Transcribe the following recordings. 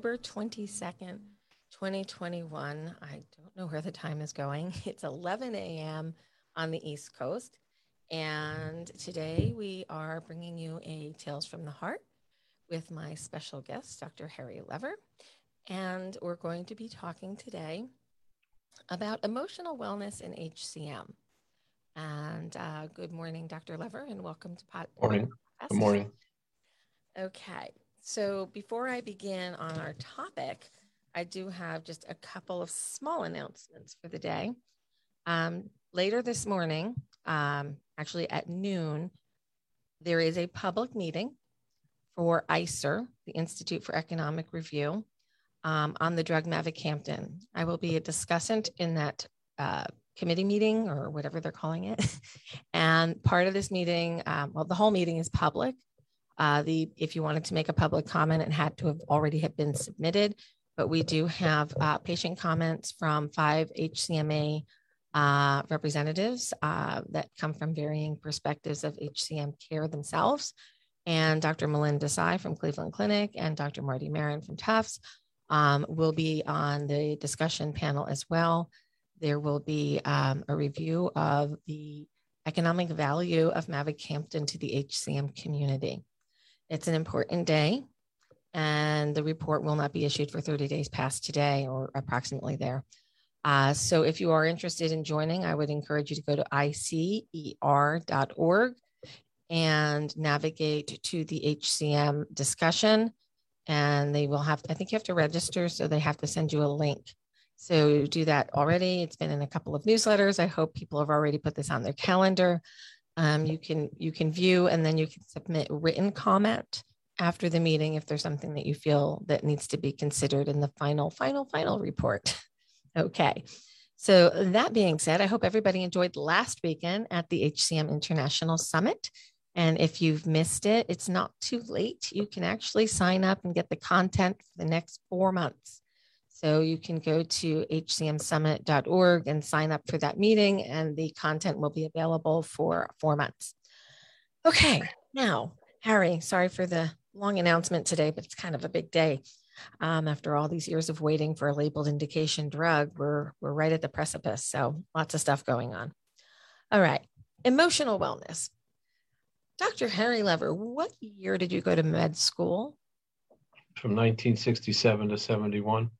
October 22nd, 2021. I don't know where the time is going. It's 11 a.m. on the East Coast. And today we are bringing you a Tales from the Heart with my special guest, Dr. Harry Lever. And we're going to be talking today about emotional wellness in HCM. And uh, good morning, Dr. Lever, and welcome to Pot. Morning. Good morning. Okay. So before I begin on our topic, I do have just a couple of small announcements for the day. Um, later this morning, um, actually at noon, there is a public meeting for ICER, the Institute for Economic Review, um, on the drug mavacamten. I will be a discussant in that uh, committee meeting or whatever they're calling it. and part of this meeting, um, well, the whole meeting is public. Uh, the if you wanted to make a public comment, it had to have already have been submitted. But we do have uh, patient comments from five HCMA uh, representatives uh, that come from varying perspectives of HCM care themselves. And Dr. Milind Desai from Cleveland Clinic and Dr. Marty Maron from Tufts um, will be on the discussion panel as well. There will be um, a review of the economic value of mavacamten to the HCM community. It's an important day, and the report will not be issued for 30 days past today or approximately there. Uh, so if you are interested in joining, I would encourage you to go to icer.org and navigate to the HCM discussion. And they will have, I think you have to register, so they have to send you a link. So do that already. It's been in a couple of newsletters. I hope people have already put this on their calendar. Um, you can you can view and then you can submit written comment after the meeting if there's something that you feel that needs to be considered in the final final final report. okay. So that being said, I hope everybody enjoyed last weekend at the HCM International Summit. And if you've missed it, it's not too late. You can actually sign up and get the content for the next four months. So you can go to hcmsummit.org and sign up for that meeting, and the content will be available for four months. Okay, now, Harry, sorry for the long announcement today, but it's kind of a big day. Um, after all these years of waiting for a labeled indication drug, we're, we're right at the precipice. So lots of stuff going on. All right, emotional wellness. Dr. Harry Lever, what year did you go to med school? From 1967 to 71.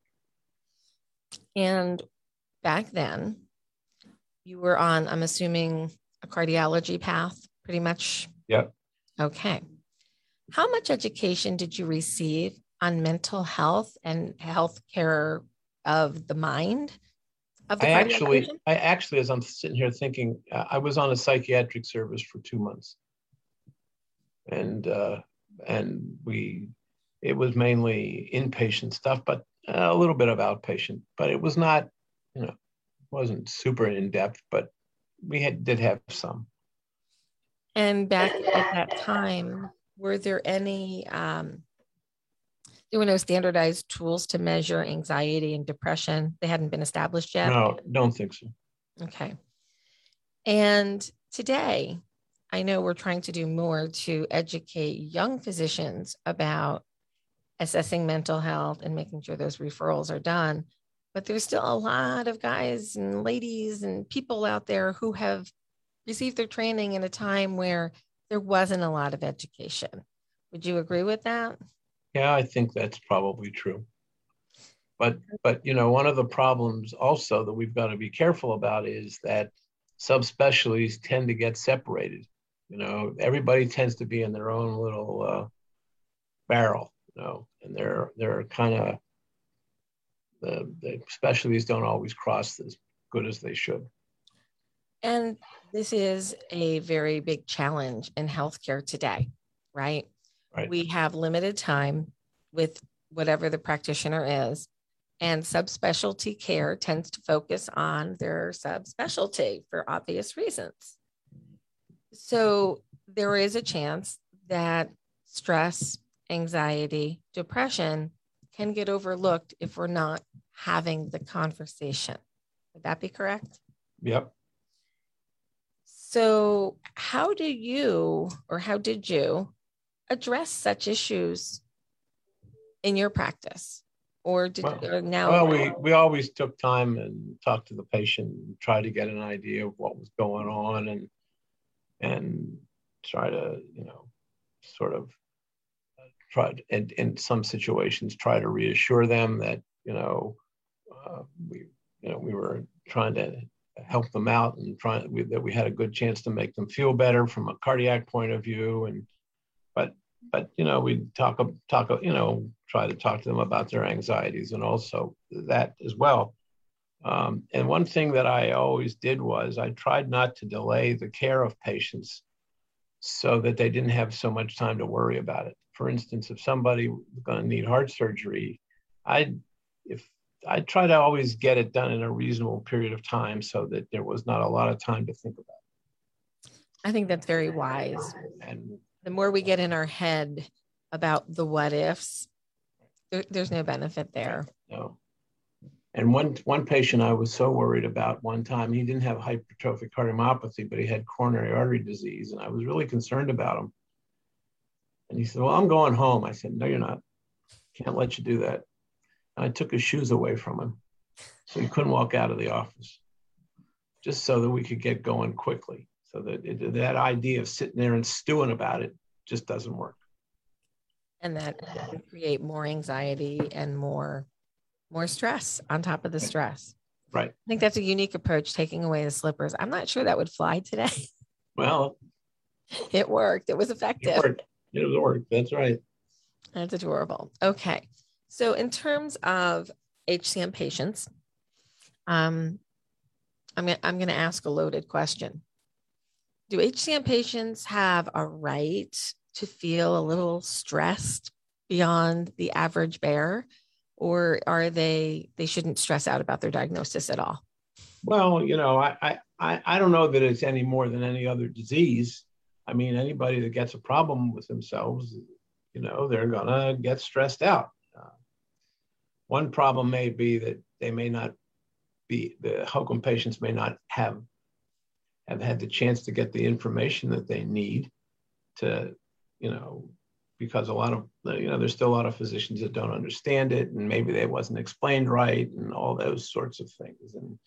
And back then, you were on, I'm assuming, a cardiology path, pretty much. Yep. Okay. How much education did you receive on mental health and health care of the mind? Of the I actually, I actually, as I'm sitting here thinking, uh, I was on a psychiatric service for two months, and uh, and we, it was mainly inpatient stuff, but a little bit of outpatient, but it was not, you know, wasn't super in depth, but we had did have some. And back at that time, were there any? Um, there were no standardized tools to measure anxiety and depression. They hadn't been established yet. No, don't think so. Okay. And today, I know we're trying to do more to educate young physicians about assessing mental health and making sure those referrals are done. But there's still a lot of guys and ladies and people out there who have received their training in a time where there wasn't a lot of education. Would you agree with that? Yeah, I think that's probably true. But but you know, one of the problems also that we've got to be careful about is that subspecialties tend to get separated. You know, everybody tends to be in their own little uh, barrel you know, and they're they're kind of the the specialties don't always cross as good as they should. And this is a very big challenge in healthcare today, right? Right. We have limited time with whatever the practitioner is, and subspecialty care tends to focus on their subspecialty for obvious reasons. So there is a chance that stress, anxiety, depression can get overlooked if we're not having the conversation. Would that be correct? Yep. So, how do you, or how did you, address such issues in your practice? Or did Well- or now? Well, we, we always took time and talked to the patient and tried to get an idea of what was going on and, and try to, you know, sort of try, to- in, some situations, try to reassure them that, you know, uh, we, you know, we were trying to help them out and trying, that we had a good chance to make them feel better from a cardiac point of view and, but, but, you know, we talk, talk, you know, try to talk to them about their anxieties and also that as well. Um, and one thing that I always did was I tried not to delay the care of patients so that they didn't have so much time to worry about it. For instance, if somebody was going to need heart surgery, I'd if I try to always get it done in a reasonable period of time so that there was not a lot of time to think about. It. I think that's very wise. And The more we get in our head about the what ifs, there, there's no benefit there. No. And one one patient I was so worried about one time, he didn't have hypertrophic cardiomyopathy, but he had coronary artery disease, and I was really concerned about him. And he said, "Well, I'm going home." I said, "No, you're not. Can't let you do that." And I took his shoes away from him, so he couldn't walk out of the office, just so that we could get going quickly. So that it, that idea of sitting there and stewing about it just doesn't work. And that create more anxiety and more more stress on top of the stress. Right. I think that's a unique approach, taking away the slippers. I'm not sure that would fly today. Well, It worked. It was it effective. worked. It worked. That's right. That's adorable. Okay. So in terms of HCM patients, um, I'm gonna, I'm going to ask a loaded question. Do HCM patients have a right to feel a little stressed beyond the average bear, or are they they shouldn't stress out about their diagnosis at all? Well, you know, I- I, I don't know that it's any more than any other disease. I mean, anybody that gets a problem with themselves, you know, they're gonna get stressed out. Uh, one problem may be that they may not be the HOCM patients may not have have had the chance to get the information that they need to, you know, because a lot of you know there's still a lot of physicians that don't understand it and maybe they wasn't explained right and all those sorts of things and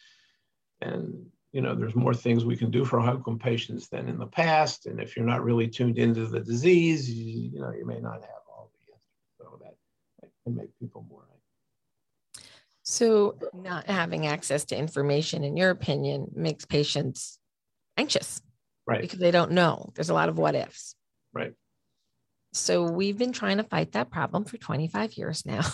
and you know there's more things we can do for HOCM patients than in the past and if you're not really tuned into the disease you, you know you may not have all the answers so that, that can make people more So not having access to information, in your opinion, makes patients anxious right because they don't know. There's a lot of what ifs. right So we've been trying to fight that problem for 25 years now.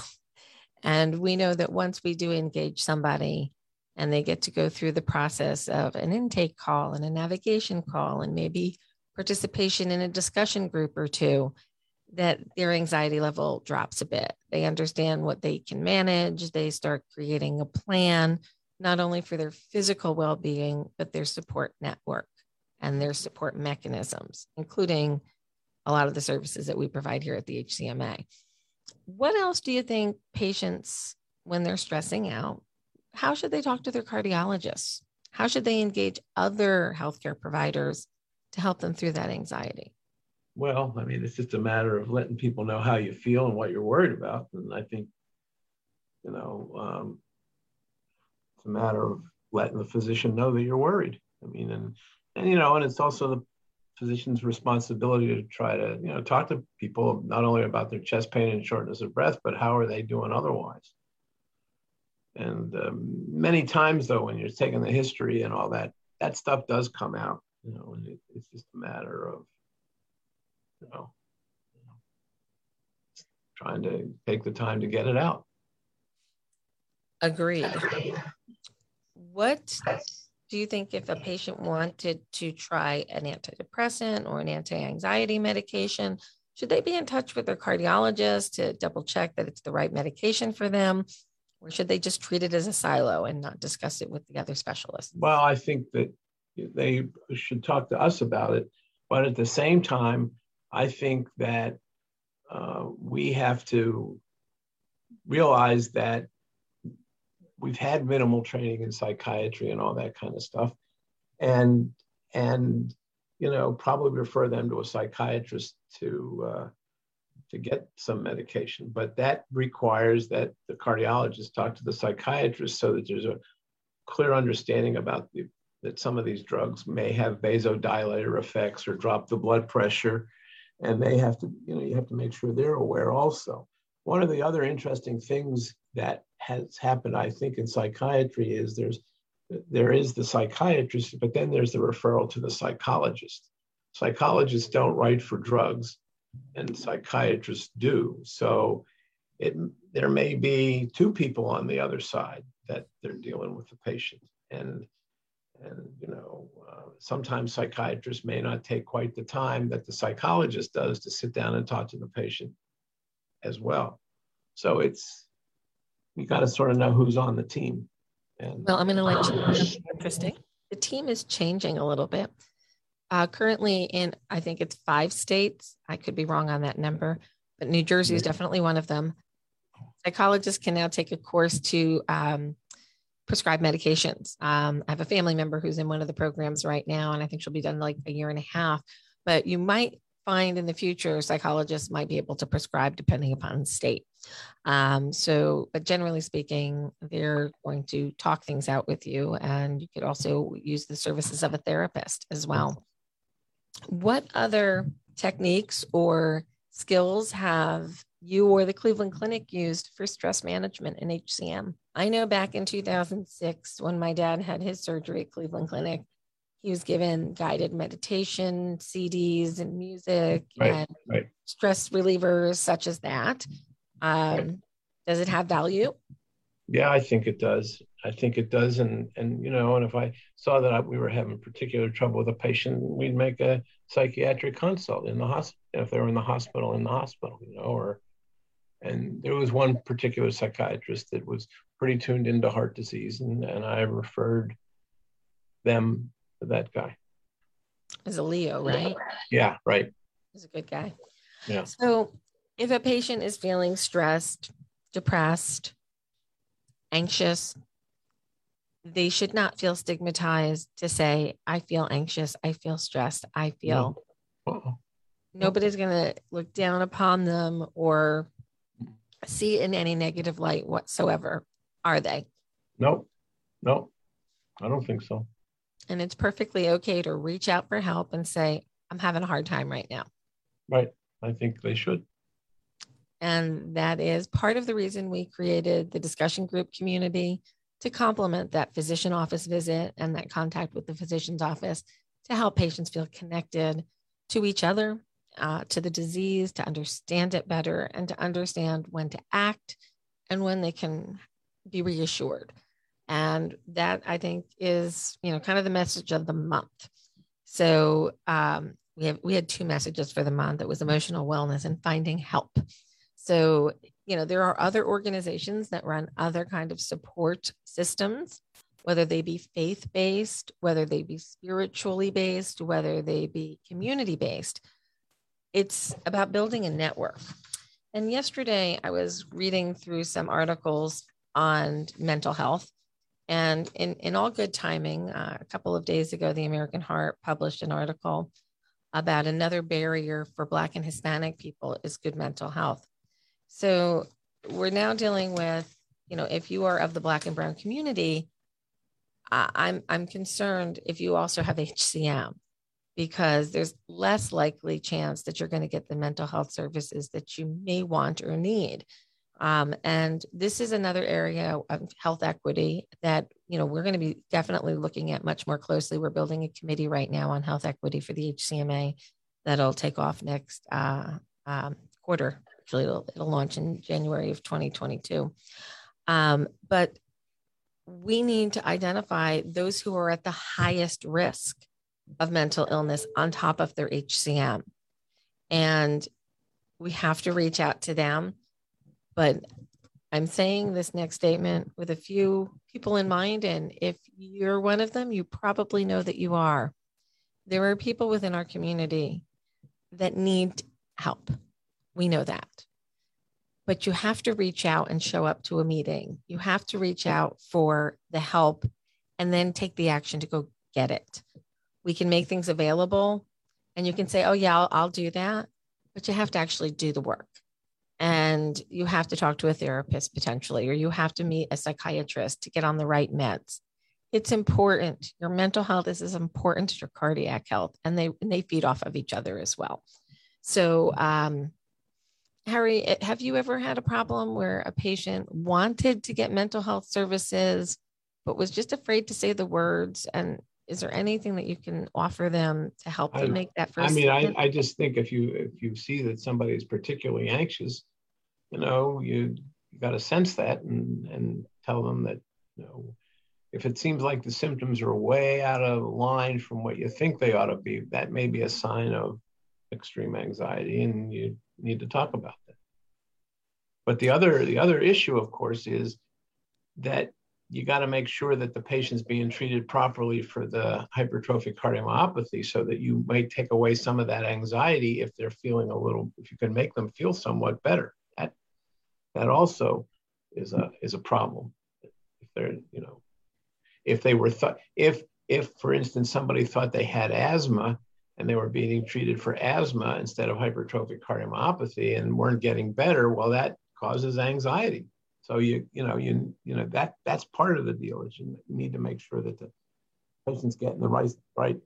And we know that once we do engage somebody and they get to go through the process of an intake call and a navigation call and maybe participation in a discussion group or two, that their anxiety level drops a bit. They understand what they can manage. They start creating a plan, not only for their physical well being, but their support network and their support mechanisms, including a lot of the services that we provide here at the HCMA. What else do you think patients, when they're stressing out, how should they talk to their cardiologists? How should they engage other healthcare providers to help them through that anxiety? well i mean it's just a matter of letting people know how you feel and what you're worried about and i think you know um, it's a matter of letting the physician know that you're worried i mean and and you know and it's also the physician's responsibility to try to you know talk to people not only about their chest pain and shortness of breath but how are they doing otherwise and um, many times though when you're taking the history and all that that stuff does come out you know and it, it's just a matter of you know, you know, trying to take the time to get it out Agreed. What do you think if a patient wanted to try an antidepressant or an anti anxiety medication? Should they be in touch with their cardiologist to double check that it's the right medication for them? Or should they just treat it as a silo and not discuss it with the other specialists? Well, I think that they should talk to us about it. But at the same time, I think that uh, we have to realize that we've had minimal training in psychiatry and all that kind of stuff, and and you know probably refer them to a psychiatrist to uh, to get some medication. But that requires that the cardiologist talk to the psychiatrist so that there's a clear understanding about the, that some of these drugs may have vasodilator effects or drop the blood pressure. And they have to, you know, you have to make sure they're aware also. One of the other interesting things that has happened, I think, in psychiatry is there's there is the psychiatrist, but then there's the referral to the psychologist. Psychologists don't write for drugs, and psychiatrists do. So it there may be two people on the other side that they're dealing with the patient, and and you know uh, sometimes psychiatrists may not take quite the time that the psychologist does to sit down and talk to the patient as well. So it's you got to sort of know who's on the team. And, well, I'm going to let you know interesting. The team is changing a little bit. Uh, currently, in I think it's five states. I could be wrong on that number, but New Jersey is definitely one of them. Psychologists can now take a course to um, prescribe medications. Um, I have a family member who's in one of the programs right now, and I think she'll be done like a year and a half. But you might find in the future psychologists might be able to prescribe depending upon state. Um, so, but generally speaking, they're going to talk things out with you, and you could also use the services of a therapist as well. What other techniques or skills have you or the Cleveland Clinic used for stress management in HCM? I know back in 2006, when my dad had his surgery at Cleveland Clinic, he was given guided meditation CDs and music right, and right. stress relievers such as that. Um, right. Does it have value? Yeah, I think it does. I think it does. And and you know, and if I saw that we were having particular trouble with a patient, we'd make a psychiatric consult in the hospital if they were in the hospital in the hospital, you know, or and there was one particular psychiatrist that was pretty tuned into heart disease, and, and I referred them to that guy. As a Leo, right? Yeah, right. He's a good guy. Yeah. So if a patient is feeling stressed, depressed, anxious, they should not feel stigmatized to say, I feel anxious, I feel stressed, I feel. No. Nobody's going to look down upon them or see in any negative light whatsoever, are they? Nope. Nope. I don't think so. And it's perfectly okay to reach out for help and say, I'm having a hard time right now. Right. I think they should. And that is part of the reason we created the discussion group community to complement that physician office visit and that contact with the physician's office to help patients feel connected to each other, uh, to the disease, to understand it better, and to understand when to act and when they can be reassured. And that I think is, you know, kind of the message of the month. So um, we have we had two messages for the month. It was emotional wellness and finding help. So, you know, there are other organizations that run other kind of support systems, whether they be faith-based, whether they be spiritually based, whether they be community-based. It's about building a network. And yesterday I was reading through some articles on mental health and in, in all good timing, uh, a couple of days ago, the American Heart published an article about another barrier for Black and Hispanic people is good mental health. So we're now dealing with, you know, if you are of the Black and Brown community, I'm I'm concerned if you also have HCM because there's less likely chance that you're going to get the mental health services that you may want or need. Um, and this is another area of health equity that you know we're going to be definitely looking at much more closely. We're building a committee right now on health equity for the HCMA that'll take off next uh, um, quarter. Actually, it'll, it'll, launch in January of 2022. Um, but we need to identify those who are at the highest risk of mental illness on top of their HCM, and we have to reach out to them but I'm saying this next statement with a few people in mind. And if you're one of them, you probably know that you are. There are people within our community that need help. We know that. But you have to reach out and show up to a meeting. You have to reach out for the help and then take the action to go get it. We can make things available and you can say, oh, yeah, I'll, I'll do that but you have to actually do the work. And you have to talk to a therapist potentially, or you have to meet a psychiatrist to get on the right meds. It's important. Your mental health is as important as your cardiac health, and they and they feed off of each other as well. So, um, Harry, eh, have you ever had a problem where a patient wanted to get mental health services, but was just afraid to say the words? And is there anything that you can offer them to help them I, make that first? I mean, I, I just think if you if you see that somebody is particularly anxious, you know, you, you got to sense that and and tell them that you know if it seems like the symptoms are way out of line from what you think they ought to be, that may be a sign of extreme anxiety, and you need to talk about that. But the other the other issue, of course, is that you got to make sure that the patient's being treated properly for the hypertrophic cardiomyopathy so that you might take away some of that anxiety if they're feeling a little if you can make them feel somewhat better that that also is a is a problem if they're you know if they were thought if if for instance somebody thought they had asthma and they were being treated for asthma instead of hypertrophic cardiomyopathy and weren't getting better, well, that causes anxiety. So you you know you you know that that's part of the deal is you need to make sure that the patient's getting the right right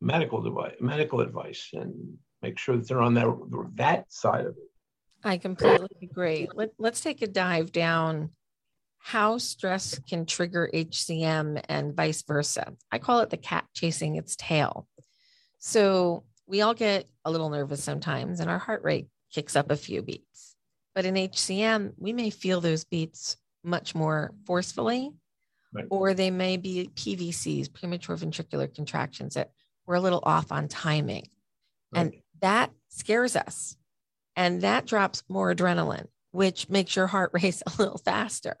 medical device medical advice and make sure that they're on that that side of it. I completely agree. Let, let's take a dive down how stress can trigger HCM and vice versa. I call it the cat chasing its tail. So we all get a little nervous sometimes and our heart rate kicks up a few beats. But in HCM, we may feel those beats much more forcefully, right. or they may be PVCs, premature ventricular contractions, that we're a little off on timing. Right. And that scares us. And that drops more adrenaline, which makes your heart race a little faster.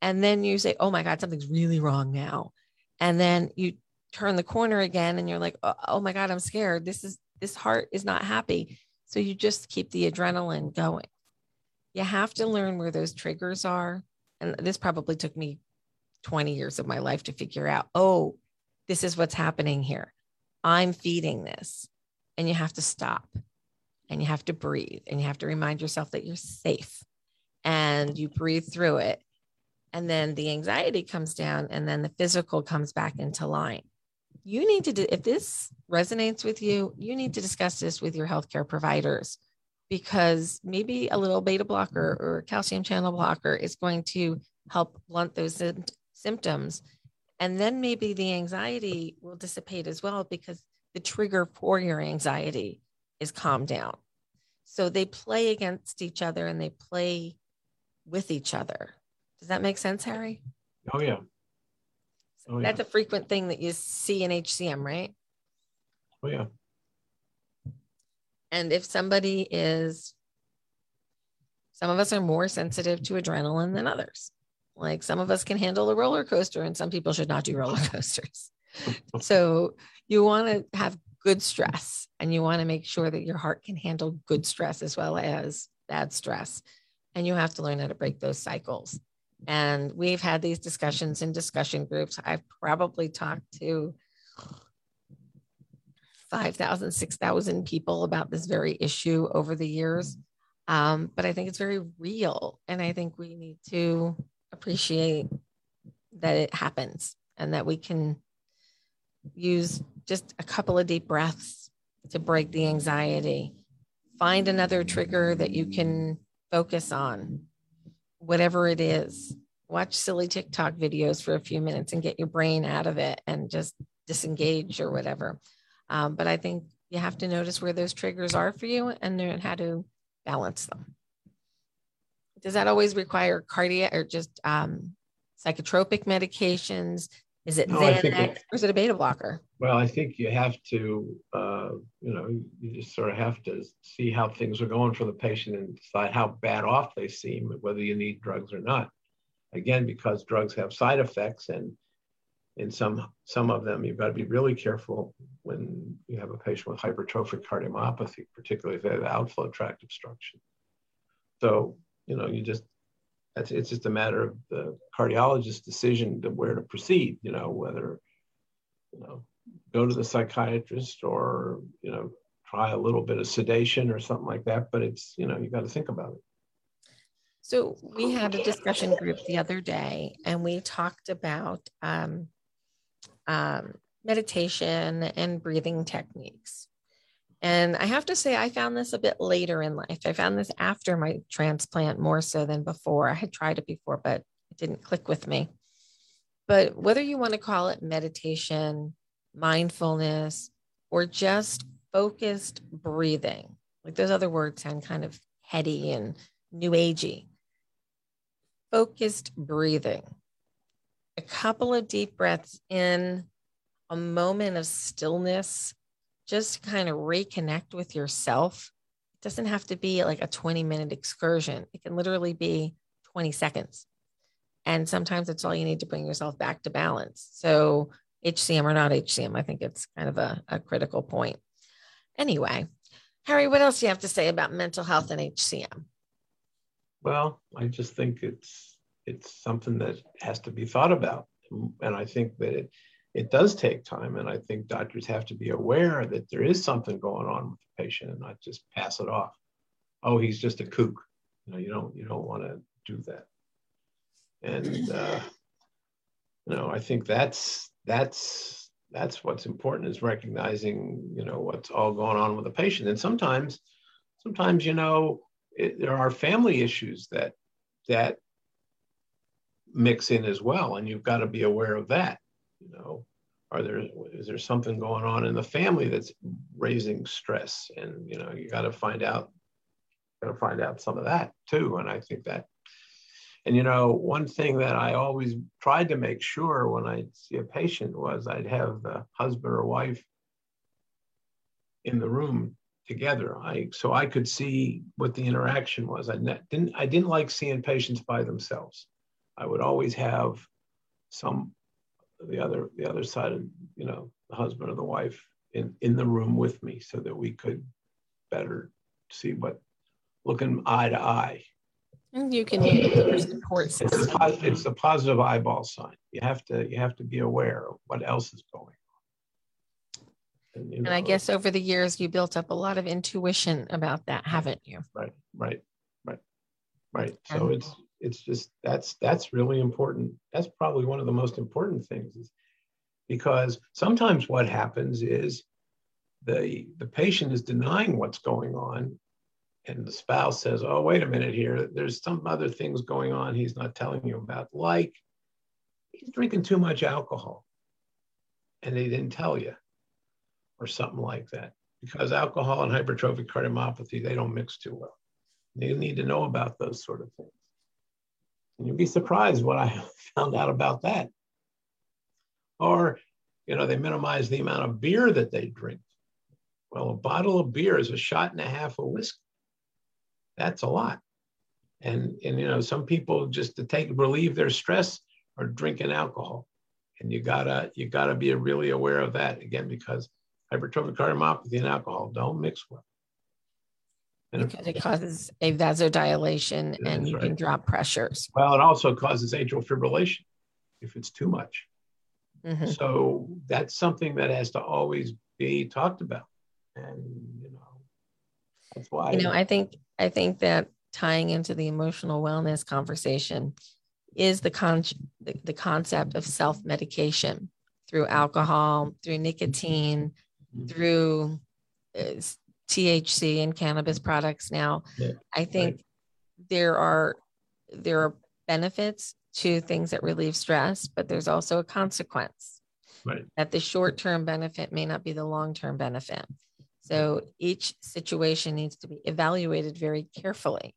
And then you say, oh my God, something's really wrong now. And then you turn the corner again and you're like oh, oh, my god i'm scared. This is this heart is not happy. So you just keep the adrenaline going. You have to learn where those triggers are. And this probably took me 20 years of my life to figure out oh this is what's happening here. I'm feeding this. And you have to stop. And you have to breathe. And you have to remind yourself that you're safe. And you breathe through it. And then the anxiety comes down. And then the physical comes back into line you need to, if this resonates with you, you need to discuss this with your healthcare providers because maybe a little beta blocker or calcium channel blocker is going to help blunt those symptoms. And then maybe the anxiety will dissipate as well because the trigger for your anxiety is calmed down. So they play against each other and they play with each other. Does that make sense, Harry? Oh, yeah. Oh, yeah. That's a frequent thing that you see in HCM, right? Oh, yeah. And if somebody is, some of us are more sensitive to adrenaline than others. Like some of us can handle a roller coaster, and some people should not do roller coasters. so you want to have good stress and you want to make sure that your heart can handle good stress as well as bad stress. And you have to learn how to break those cycles. And we've had these discussions in discussion groups. I've probably talked to 5,000, 6,000 people about this very issue over the years. Um, but I think it's very real. And I think we need to appreciate that it happens and that we can use just a couple of deep breaths to break the anxiety. Find another trigger that you can focus on whatever it is. Watch silly TikTok videos for a few minutes and get your brain out of it and just disengage or whatever. Um, but I think you have to notice where those triggers are for you and learn how to balance them. Does that always require cardiac or just um, psychotropic medications? Is it no, Xanax or is it a beta blocker? Well, I think you have to, uh, you know, you just sort of have to see how things are going for the patient and decide how bad off they seem, whether you need drugs or not. Again, because drugs have side effects, and in some some of them, you've got to be really careful when you have a patient with hypertrophic cardiomyopathy, particularly if they have outflow tract obstruction. So, you know, you just that's it's just a matter of the cardiologist's decision to where to proceed. You know, whether you know go to the psychiatrist or you know try a little bit of sedation or something like that. But it's, you know, you got to think about it. So we had a discussion group the other day, and we talked about um, um, meditation and breathing techniques. And I have to say, I found this a bit later in life. I found this after my transplant more so than before. I had tried it before, but it didn't click with me. But whether you want to call it meditation, mindfulness, or just focused breathing, like those other words sound kind of heady and new agey focused breathing, a couple of deep breaths in, a moment of stillness, just to kind of reconnect with yourself. It doesn't have to be like a 20 minute excursion, it can literally be 20 seconds. And sometimes it's all you need to bring yourself back to balance. So, HCM or not HCM, I think it's kind of a, a critical point. Anyway, Harry, what else do you have to say about mental health and HCM? Well, I just think it's it's something that has to be thought about, and I think that it it does take time, and I think doctors have to be aware that there is something going on with the patient and not just pass it off. Oh, he's just a kook. You know, you don't you don't want to do that. And uh, you know, I think that's that's that's what's important is recognizing you know what's all going on with the patient, and sometimes sometimes you know it, there are family issues that that mix in as well, and you've got to be aware of that. You know, are there is there something going on in the family that's raising stress, and you know you got to find out, got to find out some of that too. And I think that, and you know, one thing that I always tried to make sure when I see a patient was I'd have the husband or wife in the room together. I so I could see what the interaction was. I didn't I didn't like seeing patients by themselves. I would always have some the other the other side of you know the husband or the wife in in the room with me so that we could better see what looking eye to eye. And you can use support system. It's a, it's a positive eyeball sign. You have to you have to be aware of what else is going and, you know, and I guess over the years, you built up a lot of intuition about that, haven't you? Right, right, right, right. So it's it's just that's that's really important. That's probably one of the most important things is because sometimes what happens is the the patient is denying what's going on and the spouse says oh wait a minute here there's some other things going on he's not telling you about like he's drinking too much alcohol and they didn't tell you or something like that. Because alcohol and hypertrophic cardiomyopathy, they don't mix too well. You need to know about those sort of things. And you'd be surprised what I found out about that. Or, you know, they minimize the amount of beer that they drink. Well, a bottle of beer is a shot and a half of whiskey. That's a lot. And, and you know, some people just to take relieve their stress are drinking alcohol. And you gotta you gotta be really aware of that again because hypertrophic cardiomyopathy and alcohol don't mix well. And because it causes a vasodilation and you right. can drop pressures. Well, it also causes atrial fibrillation if it's too much. Mm-hmm. So that's something that has to always be talked about. And you know, that's why you know, I think I think that tying into the emotional wellness conversation is the con the, the concept of self-medication through alcohol, through nicotine, through uh, THC and cannabis products now. Yeah, I think right. there are there are benefits to things that relieve stress, but there's also a consequence. Right. That the short-term benefit may not be the long-term benefit. So each situation needs to be evaluated very carefully.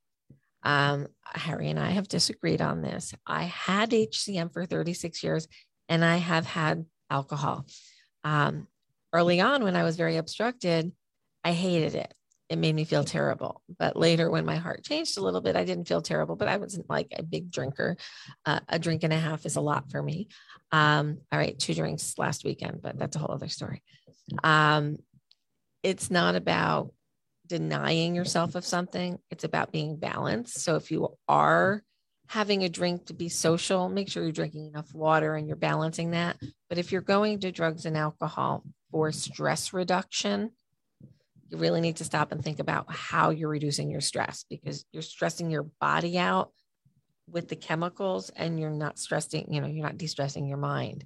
Um, Harry and I have disagreed on this. I had HCM for 36 years and I have had alcohol. Um, early on when I was very obstructed, I hated it. It made me feel terrible. But later, when my heart changed a little bit, I didn't feel terrible, but I wasn't like a big drinker. Uh, a drink and a half is a lot for me. Um, all right, two drinks last weekend, but that's a whole other story. Um, it's not about denying yourself of something, it's about being balanced. So if you are having a drink to be social, make sure you're drinking enough water and you're balancing that. But if you're going to drugs and alcohol for stress reduction, you really need to stop and think about how you're reducing your stress because you're stressing your body out with the chemicals and you're not stressing, you know, you're not de-stressing your mind.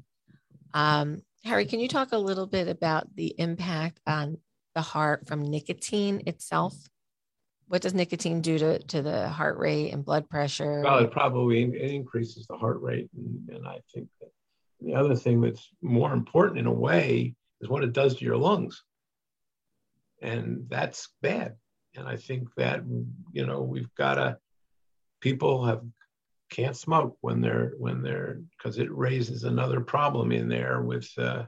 Um, Harry, can you talk a little bit about the impact on the heart from nicotine itself? What does nicotine do to, to the heart rate and blood pressure? Well, it probably it increases the heart rate. And, and I think that the other thing that's more important in a way is what it does to your lungs. And that's bad. And I think that, you know, we've got to, people have can't smoke when they're when they're because it raises another problem in there with uh,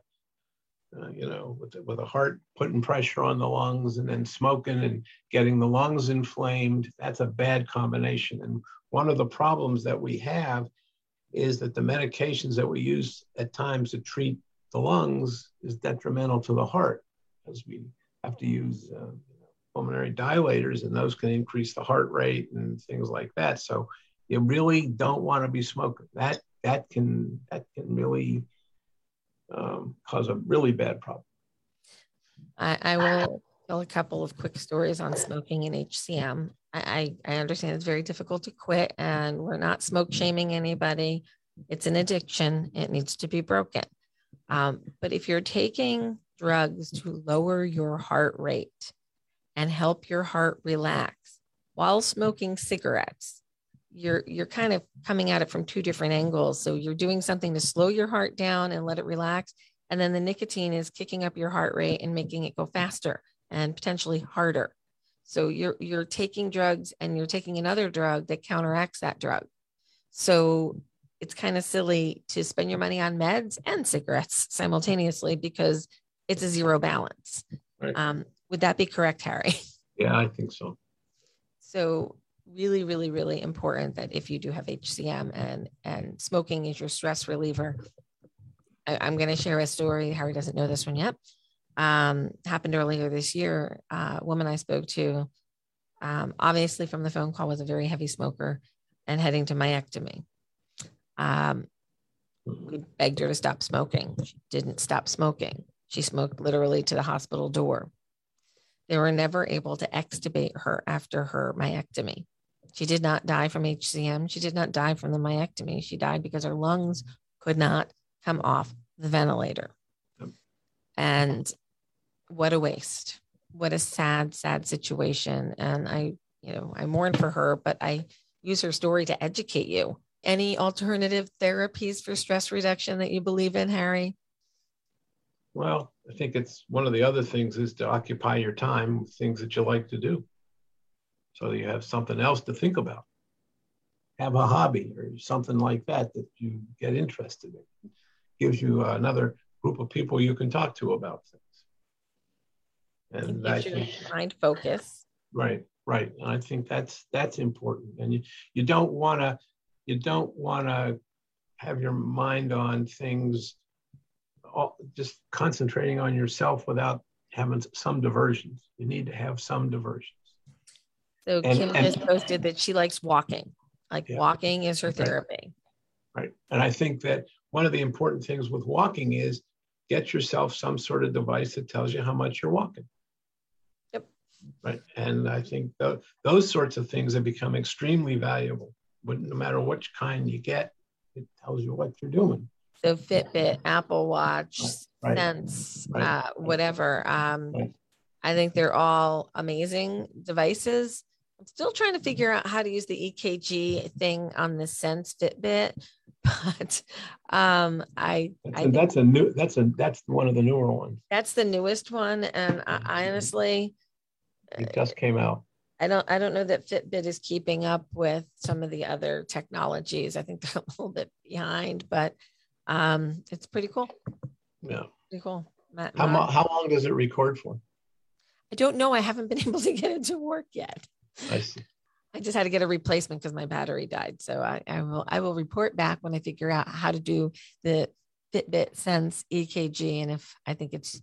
uh, you know with with a heart putting pressure on the lungs and then smoking and getting the lungs inflamed that's a bad combination and one of the problems that we have is that the medications that we use at times to treat the lungs is detrimental to the heart as we have to use uh, pulmonary dilators and those can increase the heart rate and things like that so you really don't want to be smoking. That that can that can really um, cause a really bad problem. I, I will tell a couple of quick stories on smoking and HCM. I, I understand it's very difficult to quit, and we're not smoke shaming anybody. It's an addiction. It needs to be broken. Um, but if you're taking drugs to lower your heart rate and help your heart relax while smoking cigarettes, you're you're kind of coming at it from two different angles. So you're doing something to slow your heart down and let it relax. And then the nicotine is kicking up your heart rate and making it go faster and potentially harder. So you're you're taking drugs and you're taking another drug that counteracts that drug. So it's kind of silly to spend your money on meds and cigarettes simultaneously because it's a zero balance. Right. um, would that be correct harry? Yeah i think so. So really, really, really important that if you do have HCM and and smoking is your stress reliever. I, am going to share a story. Harry doesn't know this one yet. Um, happened earlier this year. Uh, a woman I spoke to, um, obviously from the phone call, was a very heavy smoker and heading to myectomy. Um, we begged her to stop smoking. She didn't stop smoking. She smoked literally to the hospital door. They were never able to extubate her after her myectomy. She did not die from HCM. She did not die from the myectomy. She died because her lungs could not come off the ventilator. And what a waste. What a sad, sad situation. And I, you know, I mourn for her, but I use her story to educate you. Any alternative therapies for stress reduction that you believe in, Harry? Well, I think it's one of the other things is to occupy your time with things that you like to do. So you have something else to think about. Have a hobby or something like that that you get interested in. Gives you another group of people you can talk to about things. And that your mind focus. Right, right. And I think that's that's important. And you you don't want to you don't want to have your mind on things all, just concentrating on yourself without having some diversions. You need to have some diversions. So and, Kim and, just posted that she likes walking. Like yeah, walking is her therapy. Right. And I think that one of the important things with walking is get yourself some sort of device that tells you how much you're walking. Yep. Right. And I think those sorts of things have become extremely valuable. But no matter which kind you get, it tells you what you're doing. So Fitbit, Apple Watch, right. Sense, right. Uh, whatever. Um, I think they're all amazing devices. I'm still trying to figure out how to use the EKG thing on the Sense Fitbit, but um, I, that's, I a, that's a new that's a that's one of the newer ones. That's the newest one, and I, I honestly, it just came out. I don't I don't know that Fitbit is keeping up with some of the other technologies. I think they're a little bit behind, but um, it's pretty cool. Yeah, pretty cool. Matt, how, how long does it record for? I don't know. I haven't been able to get it to work yet. I see. I just had to get a replacement because my battery died. So I, I will I will report back when I figure out how to do the Fitbit Sense EKG and if I think it's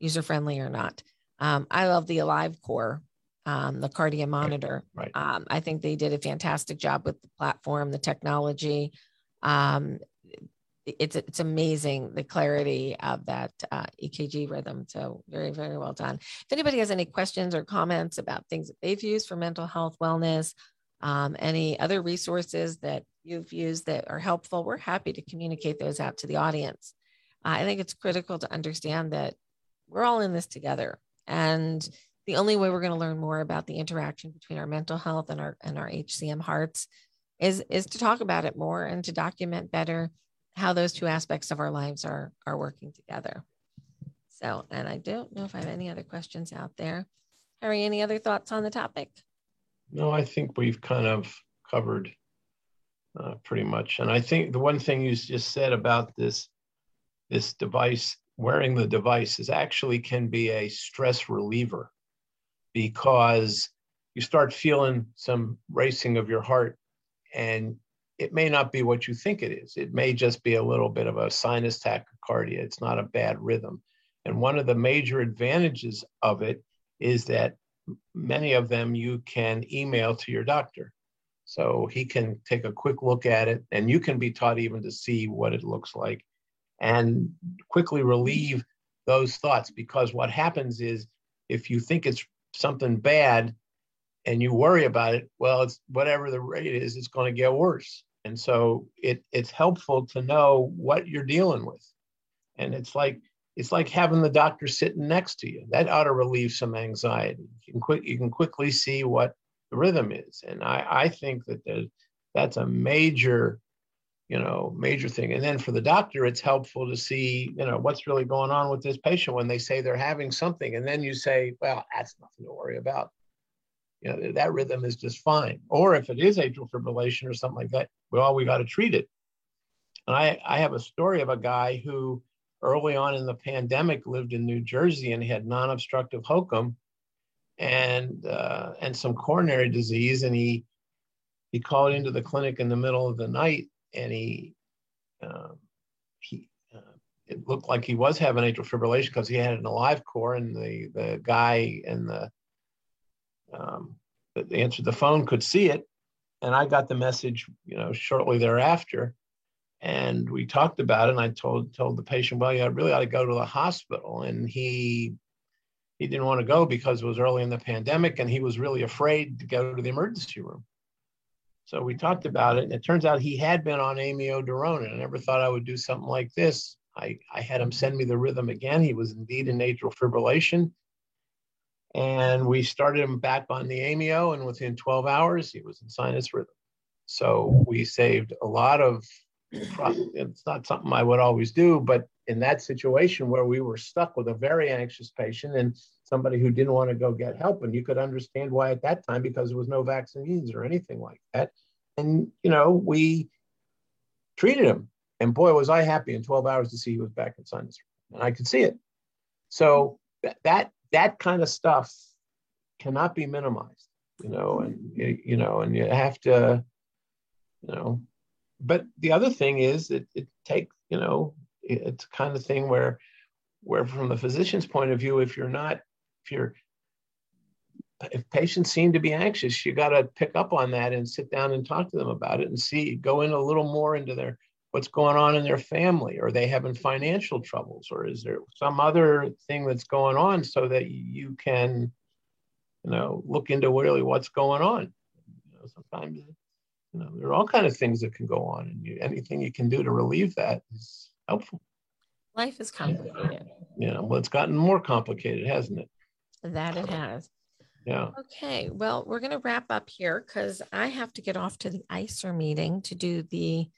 user friendly or not. Um, I love the AliveCor, um, the cardio monitor. Right. Um, I think they did a fantastic job with the platform, the technology. Um, it's it's amazing the clarity of that uh, EKG rhythm. So very very well done. If anybody has any questions or comments about things that they've used for mental health wellness, um, any other resources that you've used that are helpful, we're happy to communicate those out to the audience. Uh, I think it's critical to understand that we're all in this together, and the only way we're going to learn more about the interaction between our mental health and our and our HCM hearts is is to talk about it more and to document better how those two aspects of our lives are are working together. So, and I don't know if I have any other questions out there. Harry, any other thoughts on the topic? No, I think we've kind of covered uh, pretty much. And I think the one thing you just said about this this device, wearing the device, is actually can be a stress reliever because you start feeling some racing of your heart and it may not be what you think it is. It may just be a little bit of a sinus tachycardia. It's not a bad rhythm. And one of the major advantages of it is that many of them you can email to your doctor. So he can take a quick look at it, and you can be taught even to see what it looks like and quickly relieve those thoughts. Because what happens is if you think it's something bad, and you worry about it, well, it's whatever the rate is, it's going to get worse. And so it it's helpful to know what you're dealing with. And it's like it's like having the doctor sitting next to you. That ought to relieve some anxiety. You can quick you can quickly see what the rhythm is. And I, I think that that's a major, you know, major thing. And then for the doctor, it's helpful to see, you know, what's really going on with this patient when they say they're having something. And then you say, well, that's nothing to worry about you know, that rhythm is just fine. Or if it is atrial fibrillation or something like that, well, we got to treat it. And I, I have a story of a guy who early on in the pandemic lived in New Jersey and had non-obstructive HOCM and uh, and some coronary disease. And he he called into the clinic in the middle of the night and he um, he uh, it looked like he was having atrial fibrillation because he had an AliveCor and the the guy and the um, that answered the phone could see it. And I got the message, you know, shortly thereafter. And we talked about it. And I told told the patient, well, you really ought to go to the hospital. And he he didn't want to go because it was early in the pandemic and he was really afraid to go to the emergency room. So we talked about it, and it turns out he had been on amiodarone. And I never thought I would do something like this. I, I had him send me the rhythm again. He was indeed in atrial fibrillation. And we started him back on the amio, and within 12 hours, he was in sinus rhythm. So we saved a lot of. It's not something I would always do, but in that situation where we were stuck with a very anxious patient and somebody who didn't want to go get help, and you could understand why at that time because there was no vaccines or anything like that. And you know, we treated him, and boy, was I happy in 12 hours to see he was back in sinus, rhythm. and I could see it. So that, that that kind of stuff cannot be minimized, you know, and you know, and you have to, you know, but the other thing is it, it takes, you know, it's kind of thing where where from the physician's point of view, if you're not, if you're if patients seem to be anxious, you got to pick up on that and sit down and talk to them about it and see, go in a little more into their what's going on in their family are they having financial troubles or is there some other thing that's going on so that you can you know look into really what's going on? You know sometimes you know there are all kind of things that can go on and you, anything you can do to relieve that is helpful. Life is complicated. Yeah well it's gotten more complicated hasn't it? That it has. Yeah. Okay well we're going to wrap up here because i have to get off to the ICER meeting to do the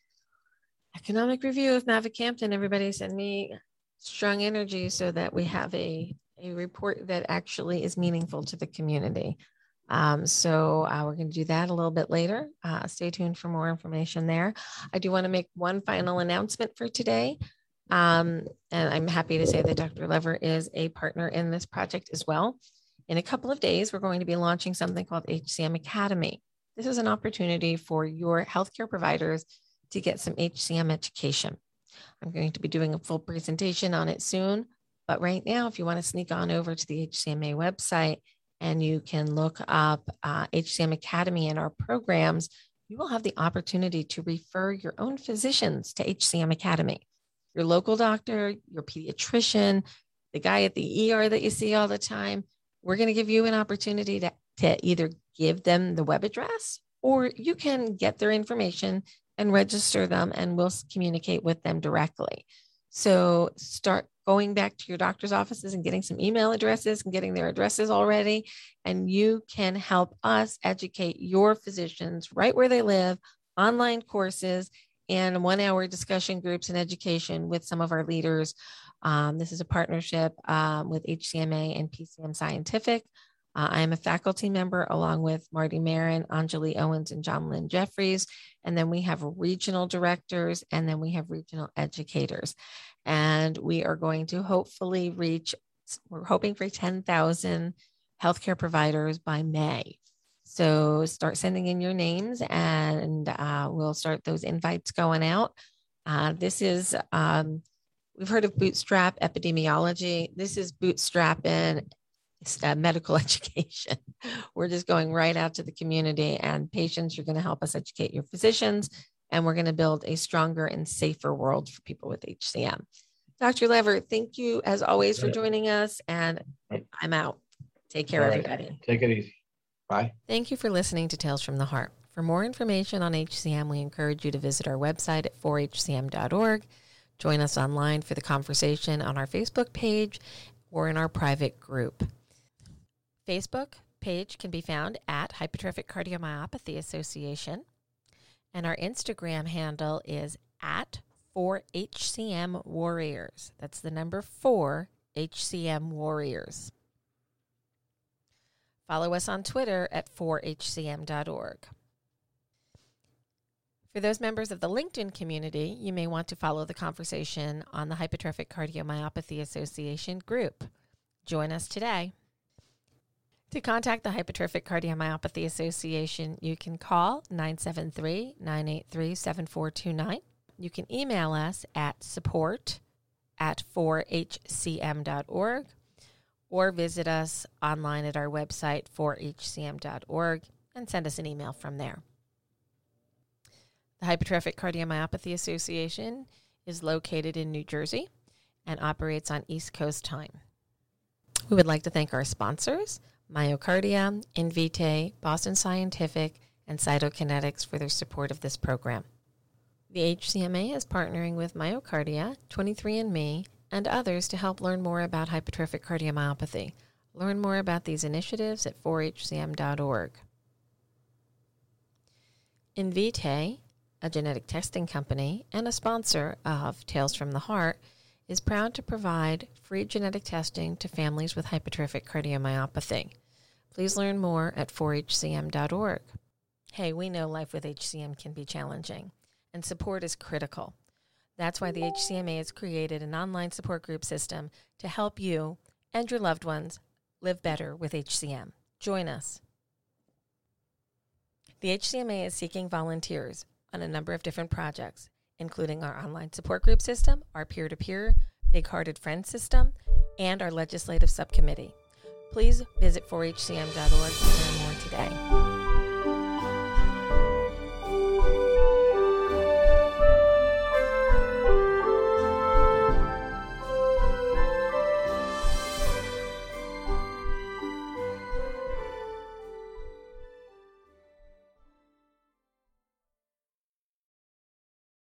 economic review of Mavacamten. Everybody send me strong energy so that we have a, a report that actually is meaningful to the community. Um, so uh, we're going to do that a little bit later. Uh, stay tuned for more information there. I do want to make one final announcement for today. Um, and I'm happy to say that Dr. Lever is a partner in this project as well. In a couple of days, we're going to be launching something called HCM Academy. This is an opportunity for your healthcare providers to get some HCM education. I'm going to be doing a full presentation on it soon. But right now, if you want to sneak on over to the HCMA website and you can look up uh, HCM Academy and our programs, you will have the opportunity to refer your own physicians to HCM Academy. Your local doctor, your pediatrician, the guy at the ER that you see all the time, we're going to give you an opportunity to, to either give them the web address or you can get their information and register them and we'll communicate with them directly. So start going back to your doctor's offices and getting some email addresses and getting their addresses already. And you can help us educate your physicians right where they live, online courses, and one hour discussion groups and education with some of our leaders. Um, this is a partnership um, with HCMA and PCM Scientific. Uh, I am a faculty member along with Marty Maron, Anjali Owens, and John Lynn Jefferies. And then we have regional directors and then we have regional educators. And we are going to hopefully reach, we're hoping for 10,000 healthcare providers by May. So start sending in your names and uh, we'll start those invites going out. Uh, this is, um, we've heard of bootstrap epidemiology. This is bootstrapping uh, medical education. We're just going right out to the community, and patients, you're going to help us educate your physicians, and we're going to build a stronger and safer world for people with HCM. Dr. Lever, thank you as always for joining us, and I'm out. Take care, right. everybody. Take it easy. Bye. Thank you for listening to Tales from the Heart. For more information on HCM, we encourage you to visit our website at 4hcm.org. Join us online for the conversation on our Facebook page or in our private group. Facebook page can be found at Hypertrophic Cardiomyopathy Association. And our Instagram handle is at 4HCM Warriors. That's the number 4 HCM Warriors. Follow us on Twitter at 4hcm.org. For those members of the LinkedIn community, you may want to follow the conversation on the Hypertrophic Cardiomyopathy Association group. Join us today. To contact the Hypertrophic Cardiomyopathy Association, you can call 973 983 7429. You can email us at support at 4hcm.org or visit us online at our website, 4hcm.org, and send us an email from there. The Hypertrophic Cardiomyopathy Association is located in New Jersey and operates on East Coast time. We would like to thank our sponsors. MyoKardia, Invitae, Boston Scientific, and Cytokinetics for their support of this program. The HCMA is partnering with MyoKardia, 23andMe, and others to help learn more about hypertrophic cardiomyopathy. Learn more about these initiatives at 4hcm.org. Invitae, a genetic testing company and a sponsor of Tales from the Heart, is proud to provide free genetic testing to families with hypertrophic cardiomyopathy. Please learn more at 4hcm.org. Hey, we know life with HCM can be challenging, and support is critical. That's why the HCMA has created an online support group system to help you and your loved ones live better with HCM. Join us. The HCMA is seeking volunteers on a number of different projects, including our online support group system, our peer to peer, Big Hearted Friends system, and our legislative subcommittee. Please visit 4hcm.org to learn more today.